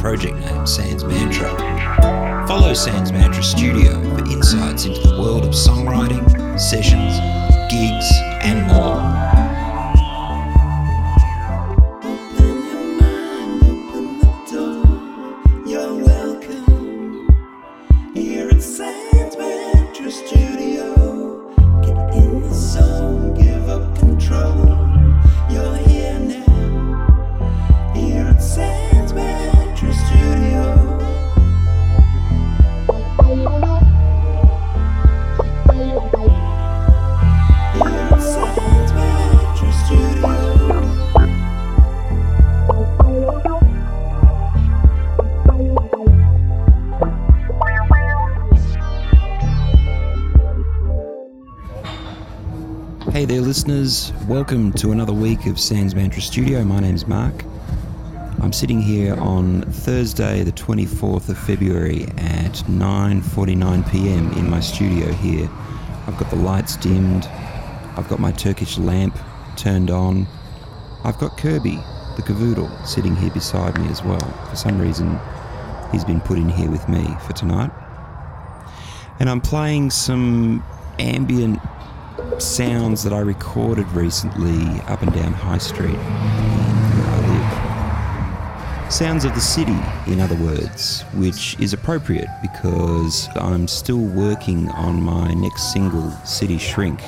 project name Sans Mantra. Follow Sans Mantra Studio for insights into the world of songwriting, sessions, gigs, and more. Hey there, listeners. Welcome to another week of Sans Mantra Studio. My name's Mark. I'm sitting here on Thursday, the 24th of February at 9:49 p.m. in my studio here. I've got the lights dimmed. I've got my Turkish lamp turned on. I've got Kirby, the cavoodle, sitting here beside me as well. For some reason, he's been put in here with me for tonight. And I'm playing some ambient sounds that I recorded recently up and down High Street where I live. Sounds of the city, in other words, which is appropriate because I'm still working on my next single, City Shrink.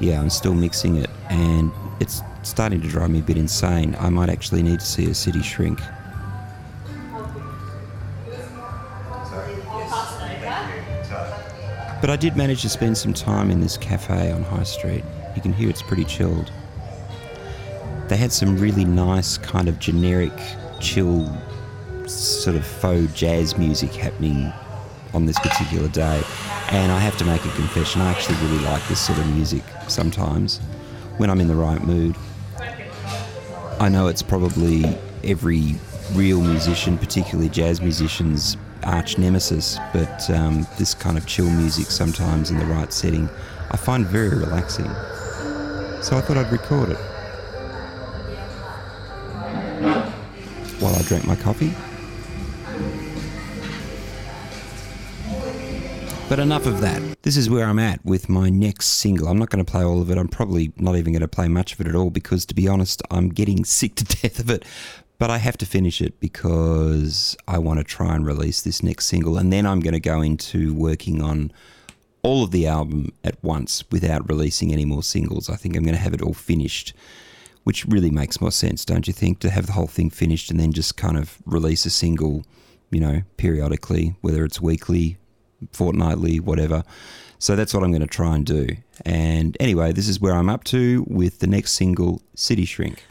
Yeah, I'm still mixing it and it's starting to drive me a bit insane. I might actually need to see a city shrink. But I did manage to spend some time in this cafe on High Street. You can hear it's pretty chilled. They had some really nice, kind of generic, chill, sort of faux jazz music happening on this particular day. And I have to make a confession, I actually really like this sort of music sometimes when I'm in the right mood. I know it's probably every real musician, particularly jazz musicians, arch nemesis, but um, this kind of chill music sometimes in the right setting I find very relaxing. So I thought I'd record it. While I drank my coffee. But enough of that. This is where I'm at with my next single. I'm not going to play all of it. I'm probably not even going to play much of it at all because, to be honest, I'm getting sick to death of it. But I have to finish it because I want to try and release this next single. And then I'm going to go into working on all of the album at once without releasing any more singles. I think I'm going to have it all finished, which really makes more sense, don't you think? To have the whole thing finished and then just kind of release a single, you know, periodically, whether it's weekly, fortnightly, whatever. So that's what I'm going to try and do. And anyway, this is where I'm up to with the next single, City Shrink.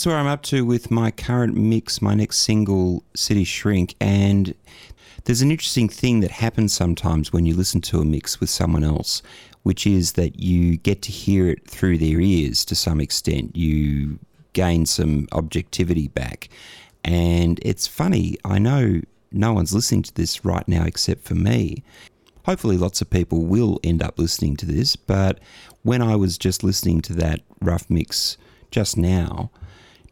That's where I'm up to with my current mix, my next single, City Shrink. And there's an interesting thing that happens sometimes when you listen to a mix with someone else, which is that you get to hear it through their ears to some extent. You gain some objectivity back. And it's funny, I know no one's listening to this right now except for me. hopefully lots of people will end up listening to this. But when I was just listening to that rough mix just now,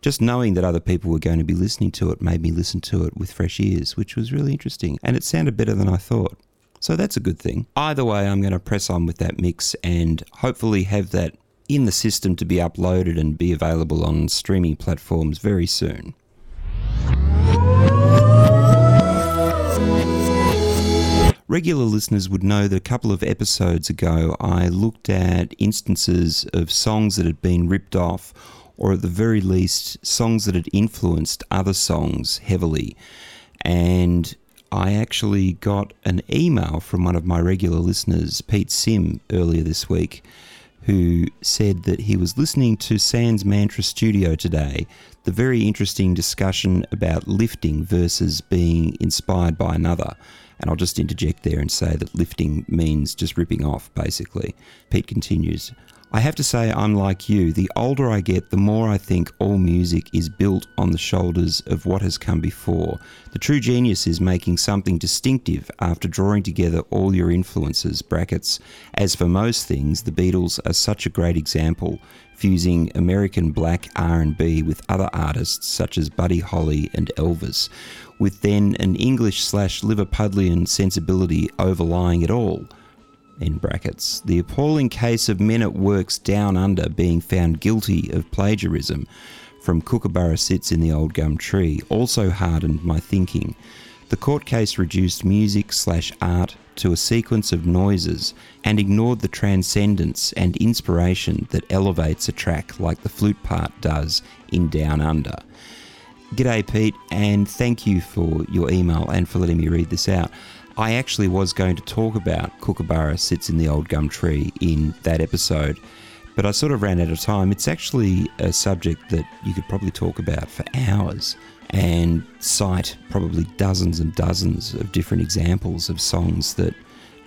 just knowing that other people were going to be listening to it made me listen to it with fresh ears, which was really interesting. And it sounded better than I thought. So that's a good thing. Either way, I'm going to press on with that mix and hopefully have that in the system to be uploaded and be available on streaming platforms very soon. Regular listeners would know that a couple of episodes ago I looked at instances of songs that had been ripped off, or at the very least, songs that had influenced other songs heavily. And I actually got an email from one of my regular listeners, Pete Sim, earlier this week, who said that he was listening to Sans Mantra Studio today, the very interesting discussion about lifting versus being inspired by another. And I'll just interject there and say that lifting means just ripping off, basically. Pete continues I have to say, I'm like you. The older I get, the more I think all music is built on the shoulders of what has come before. The true genius is making something distinctive after drawing together all your influences. Brackets. As for most things, the Beatles are such a great example, fusing American black R&B with other artists such as Buddy Holly and Elvis, with then an English slash Liverpudlian sensibility overlying it all in brackets, the appalling case of Men at Work's down under being found guilty of plagiarism from Kookaburra Sits in the Old Gum Tree also hardened my thinking. The court case reduced music slash art to a sequence of noises and ignored the transcendence and inspiration that elevates a track like the flute part does in Down Under. G'day, Pete, and thank you for your email and for letting me read this out. I actually was going to talk about Kookaburra Sits in the Old Gum Tree in that episode, but I sort of ran out of time. It's actually a subject that you could probably talk about for hours and cite probably dozens and dozens of different examples of songs that,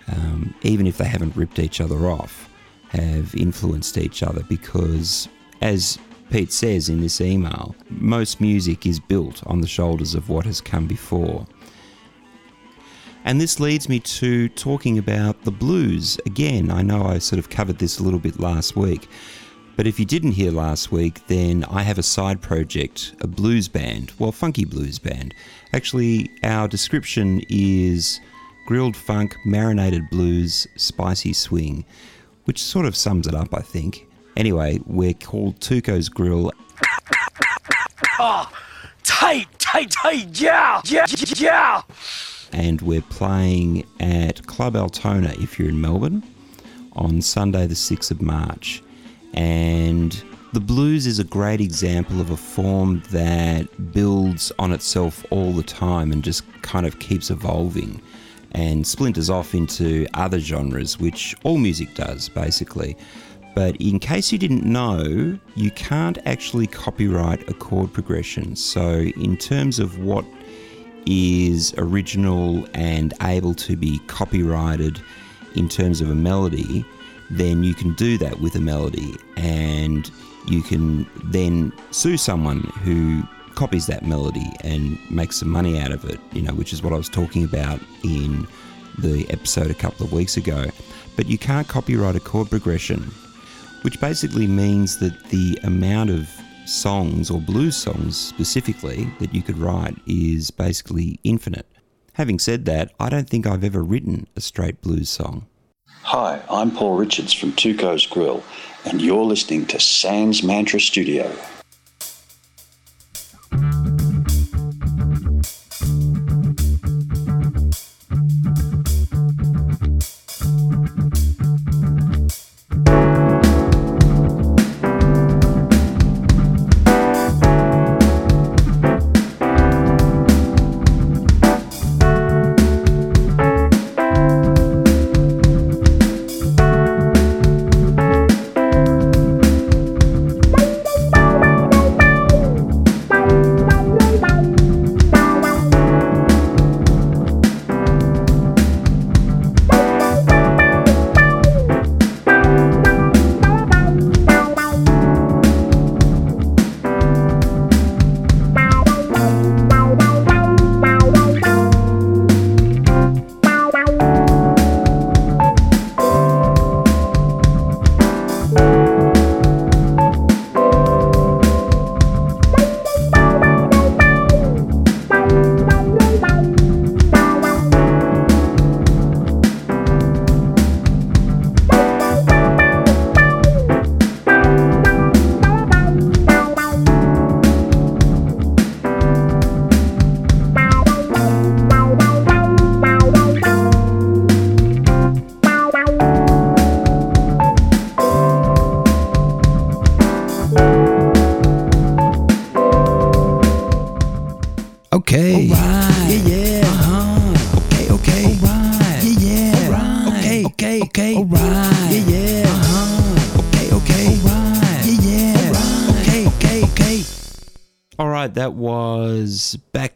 um, even if they haven't ripped each other off, have influenced each other because, as Pete says in this email, most music is built on the shoulders of what has come before. And this leads me to talking about the blues. Again, I know I sort of covered this a little bit last week, but if you didn't hear last week, then I have a side project, a blues band, well, funky blues band. Actually, our description is grilled funk, marinated blues, spicy swing, which sort of sums it up, I think. Anyway, we're called Tuco's Grill. oh, tight, tight, tight, yeah, yeah, yeah and we're playing at Club Altona if you're in Melbourne on Sunday, the 6th of March. And the blues is a great example of a form that builds on itself all the time and just kind of keeps evolving and splinters off into other genres, which all music does basically. But in case you didn't know, you can't actually copyright a chord progression. So, in terms of what is original and able to be copyrighted in terms of a melody, then you can do that with a melody and you can then sue someone who copies that melody and makes some money out of it, you know, which is what I was talking about in the episode a couple of weeks ago. But you can't copyright a chord progression, which basically means that the amount of songs or blues songs specifically that you could write is basically infinite. Having said that, I don't think I've ever written a straight blues song. Hi, I'm Paul Richards from Tuco's Grill, and you're listening to Sans Mantra Studio.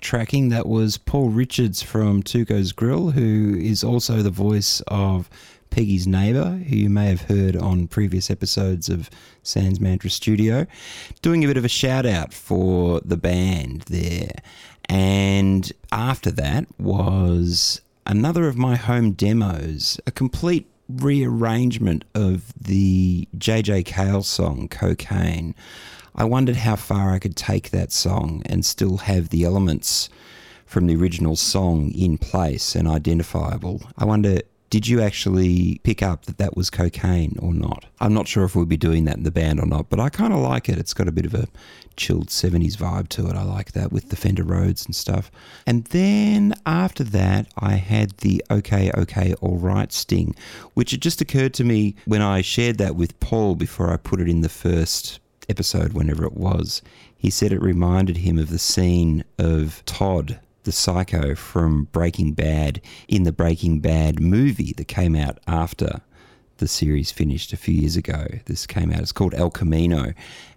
Was backtracking. That was Paul Richards from Tuco's Grill, who is also the voice of Peggy's neighbour, who you may have heard on previous episodes of Sans Mantra Studio, doing a bit of a shout out for the band there. And after that was another of my home demos, a complete rearrangement of the JJ Cale song Cocaine. I wondered how far I could take that song and still have the elements from the original song in place and identifiable. I wonder, did you actually pick up that that was cocaine or not? I'm not sure if we'll be doing that in the band or not, but I kind of like it. It's got a bit of a chilled 70s vibe to it. I like that with the Fender Rhodes and stuff. And then after that, I had the okay, okay, all right sting, which it just occurred to me when I shared that with Paul before I put it in the first episode, whenever it was. He said it reminded him of the scene of Todd, the psycho from Breaking Bad, in the Breaking Bad movie that came out after the series finished a few years ago. This came out, it's called El Camino.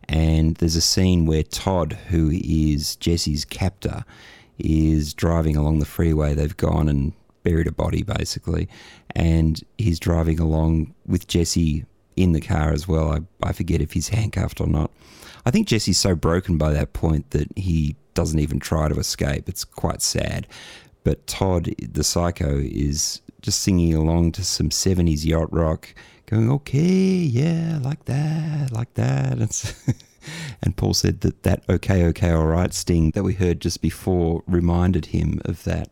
And there's a scene where Todd, who is Jesse's captor, is driving along the freeway. They've gone and buried a body, basically. And he's driving along with Jesse in the car as well. I, I forget if he's handcuffed or not. I think Jesse's so broken by that point that he doesn't even try to escape. It's quite sad. But Todd, the psycho, is just singing along to some 70s yacht rock, going, okay, yeah, like that, like that. And Paul said that that okay, okay, all right sting that we heard just before reminded him of that.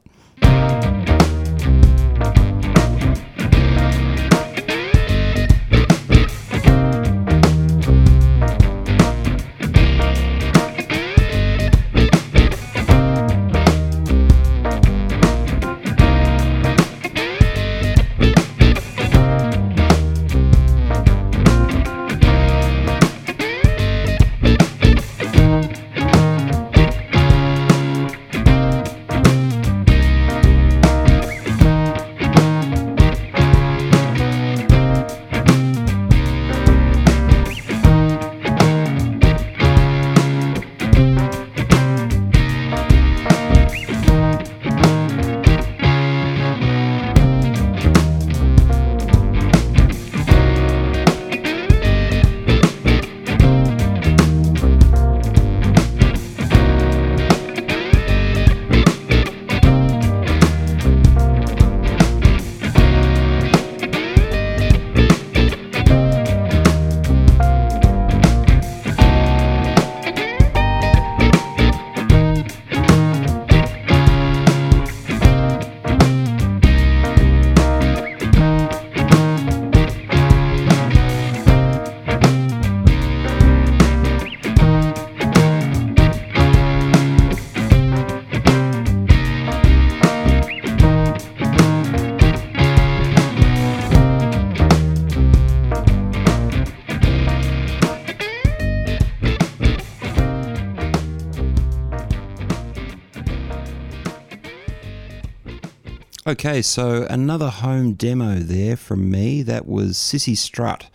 Okay, so another home demo there from me. That was Cissy Strut,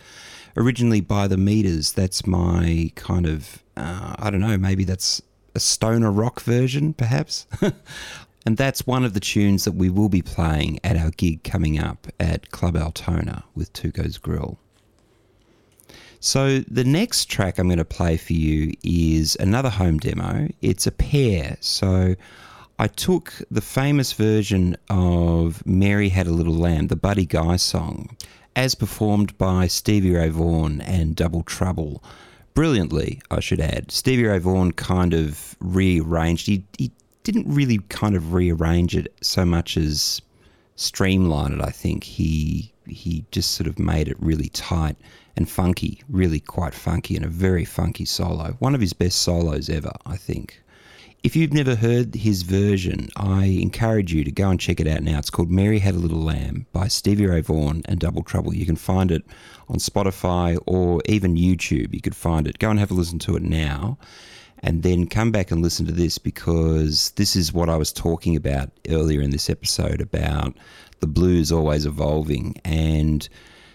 originally by the Meters. That's my kind of, uh, I don't know, maybe that's a stoner rock version, perhaps. and that's one of the tunes that we will be playing at our gig coming up at Club Altona with Tuco's Grill. So the next track I'm going to play for you is another home demo. It's a pair. So I took the famous version of Mary Had a Little Lamb, the Buddy Guy song, as performed by Stevie Ray Vaughan and Double Trouble. Brilliantly, I should add. Stevie Ray Vaughan kind of rearranged. He, he didn't really kind of rearrange it so much as streamline it, I think. He he just sort of made it really tight and funky, really quite funky, and a very funky solo. One of his best solos ever, I think. If you've never heard his version, I encourage you to go and check it out now. It's called Mary Had a Little Lamb by Stevie Ray Vaughan and Double Trouble. You can find it on Spotify or even YouTube. You could find it. Go and have a listen to it now. and then come back and listen to this because this is what I was talking about earlier in this episode about the blues always evolving. And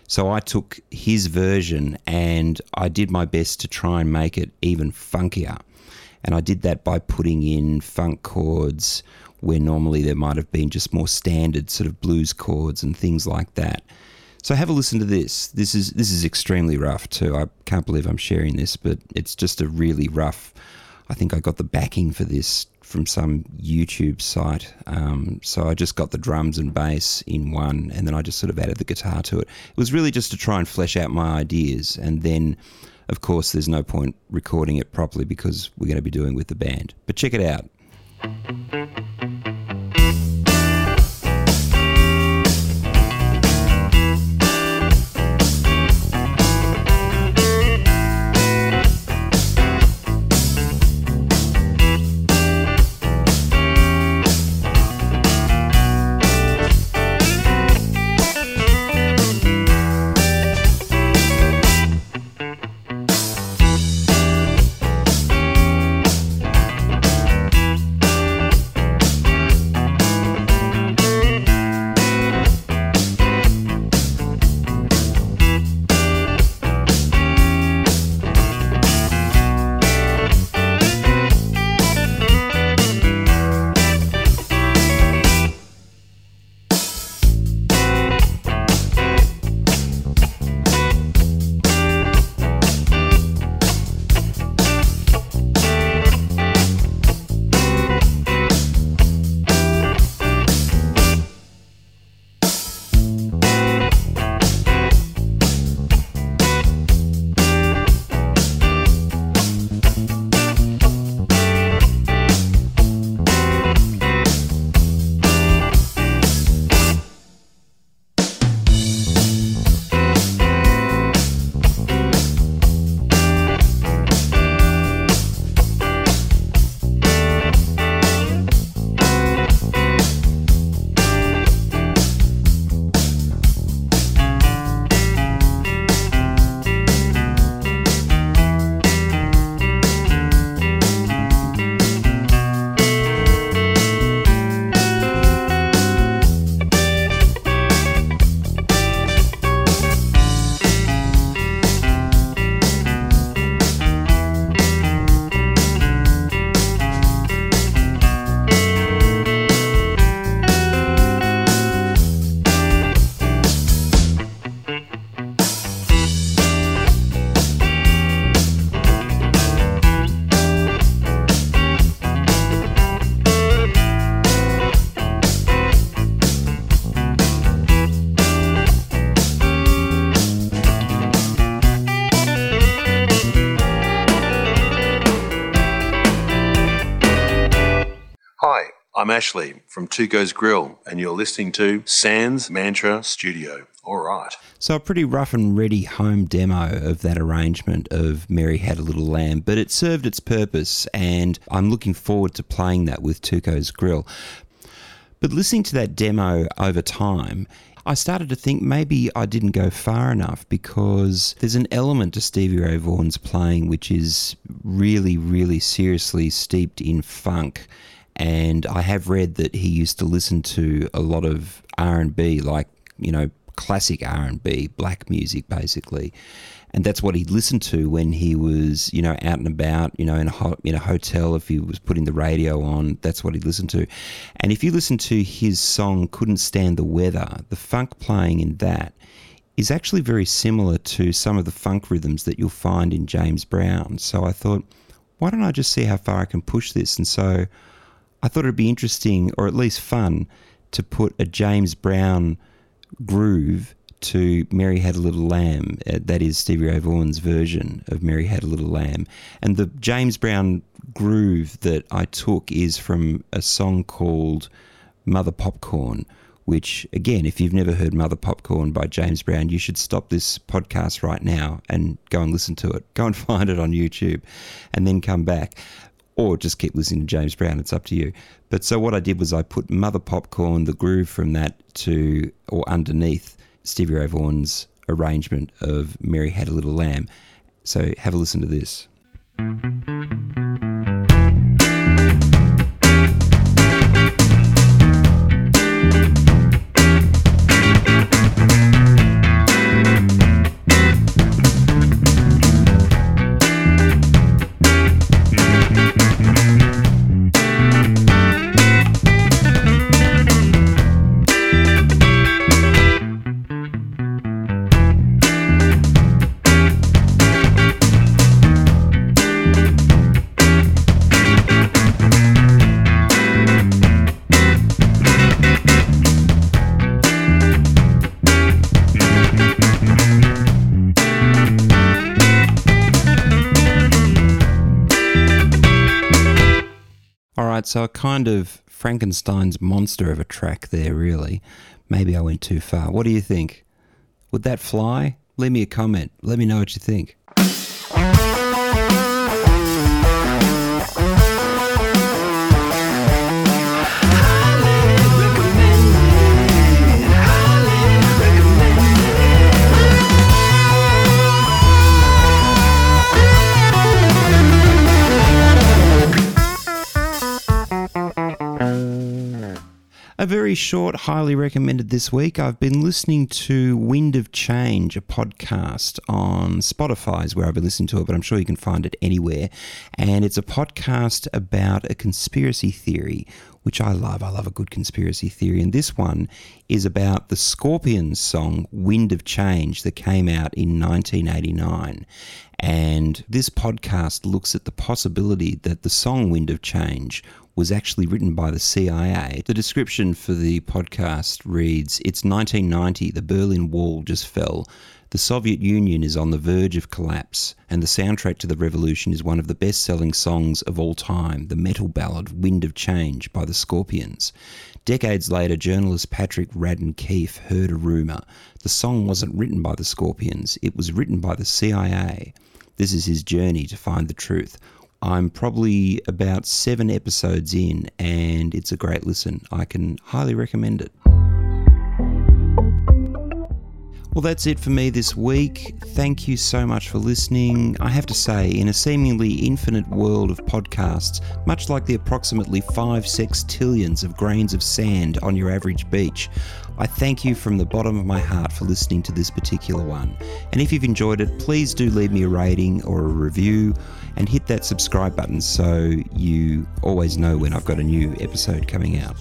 so I took his version and I did my best to try and make it even funkier. And I did that by putting in funk chords where normally there might have been just more standard sort of blues chords and things like that. So have a listen to this. This is this is extremely rough too. I can't believe I'm sharing this, but it's just a really rough. I think I got the backing for this from some YouTube site. Um, so I just got the drums and bass in one, and then I just sort of added the guitar to it. It was really just to try and flesh out my ideas, and then, of course, there's no point recording it properly because we're going to be doing with the band. But check it out. I'm Ashley from Tuco's Grill, and you're listening to Sans Mantra Studio. All right. So a pretty rough and ready home demo of that arrangement of Mary Had a Little Lamb, but it served its purpose, and I'm looking forward to playing that with Tuco's Grill. But listening to that demo over time, I started to think maybe I didn't go far enough because there's an element to Stevie Ray Vaughan's playing which is really, really seriously steeped in funk. And I have read that he used to listen to a lot of R and B, like you know classic R and B, black music, basically. And that's what he'd listen to when he was, you know, out and about, you know, in a ho- in a hotel. If he was putting the radio on, that's what he'd listen to. And if you listen to his song "Couldn't Stand the Weather," the funk playing in that is actually very similar to some of the funk rhythms that you'll find in James Brown. So I thought, why don't I just see how far I can push this? And so I thought it'd be interesting, or at least fun, to put a James Brown groove to Mary Had a Little Lamb. Uh, that is Stevie Ray Vaughan's version of Mary Had a Little Lamb. And the James Brown groove that I took is from a song called Mother Popcorn, which, again, if you've never heard Mother Popcorn by James Brown, you should stop this podcast right now and go and listen to it. Go and find it on YouTube and then come back or just keep listening to James Brown. It's up to you. But so what I did was I put Mother Popcorn, the groove from that to or underneath Stevie Ray Vaughan's arrangement of Mary Had a Little Lamb. So have a listen to this. So a kind of Frankenstein's monster of a track there, really. Maybe I went too far. What do you think? Would that fly? Leave me a comment. Let me know what you think. A very short, highly recommended this week. I've been listening to Wind of Change, a podcast on Spotify, is where I've been listening to it, but I'm sure you can find it anywhere. And it's a podcast about a conspiracy theory, which I love. I love a good conspiracy theory. And this one is about the Scorpions song Wind of Change that came out in 1989. And this podcast looks at the possibility that the song Wind of Change was actually written by the CIA. The description for the podcast reads It's 1990, the Berlin Wall just fell. The Soviet Union is on the verge of collapse, and the soundtrack to the revolution is one of the best selling songs of all time, the metal ballad Wind of Change by the Scorpions. Decades later, journalist Patrick Radden Keefe heard a rumour. The song wasn't written by the Scorpions, it was written by the CIA. This is his journey to find the truth. I'm probably about seven episodes in, and it's a great listen. I can highly recommend it. Well, that's it for me this week. Thank you so much for listening. I have to say, in a seemingly infinite world of podcasts, much like the approximately five sextillions of grains of sand on your average beach, I thank you from the bottom of my heart for listening to this particular one. And if you've enjoyed it, please do leave me a rating or a review and hit that subscribe button so you always know when I've got a new episode coming out.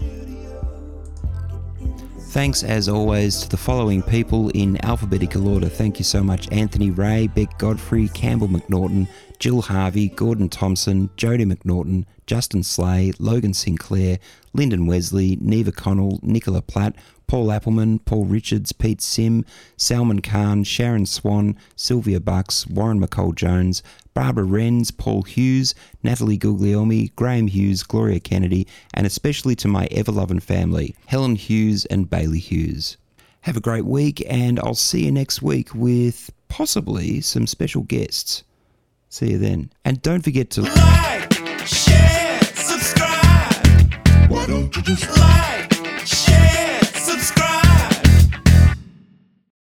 Thanks as always to the following people in alphabetical order. Thank you so much Anthony Ray, Beck Godfrey, Campbell McNaughton, Gill Harvey, Gordon Thompson, Jody McNaughton, Justin Slay, Logan Sinclair, Lyndon Wesley, Neva Connell, Nicola Platt, Paul Appleman, Paul Richards, Pete Sim, Salman Khan, Sharon Swan, Sylvia Bucks, Warren McCall Jones, Barbara Wrens, Paul Hughes, Natalie Guglielmi, Graham Hughes, Gloria Kennedy, and especially to my ever loving family, Helen Hughes and Bailey Hughes. Have a great week, and I'll see you next week with possibly some special guests. See you then. And don't forget to like, share, subscribe. Why don't you just like?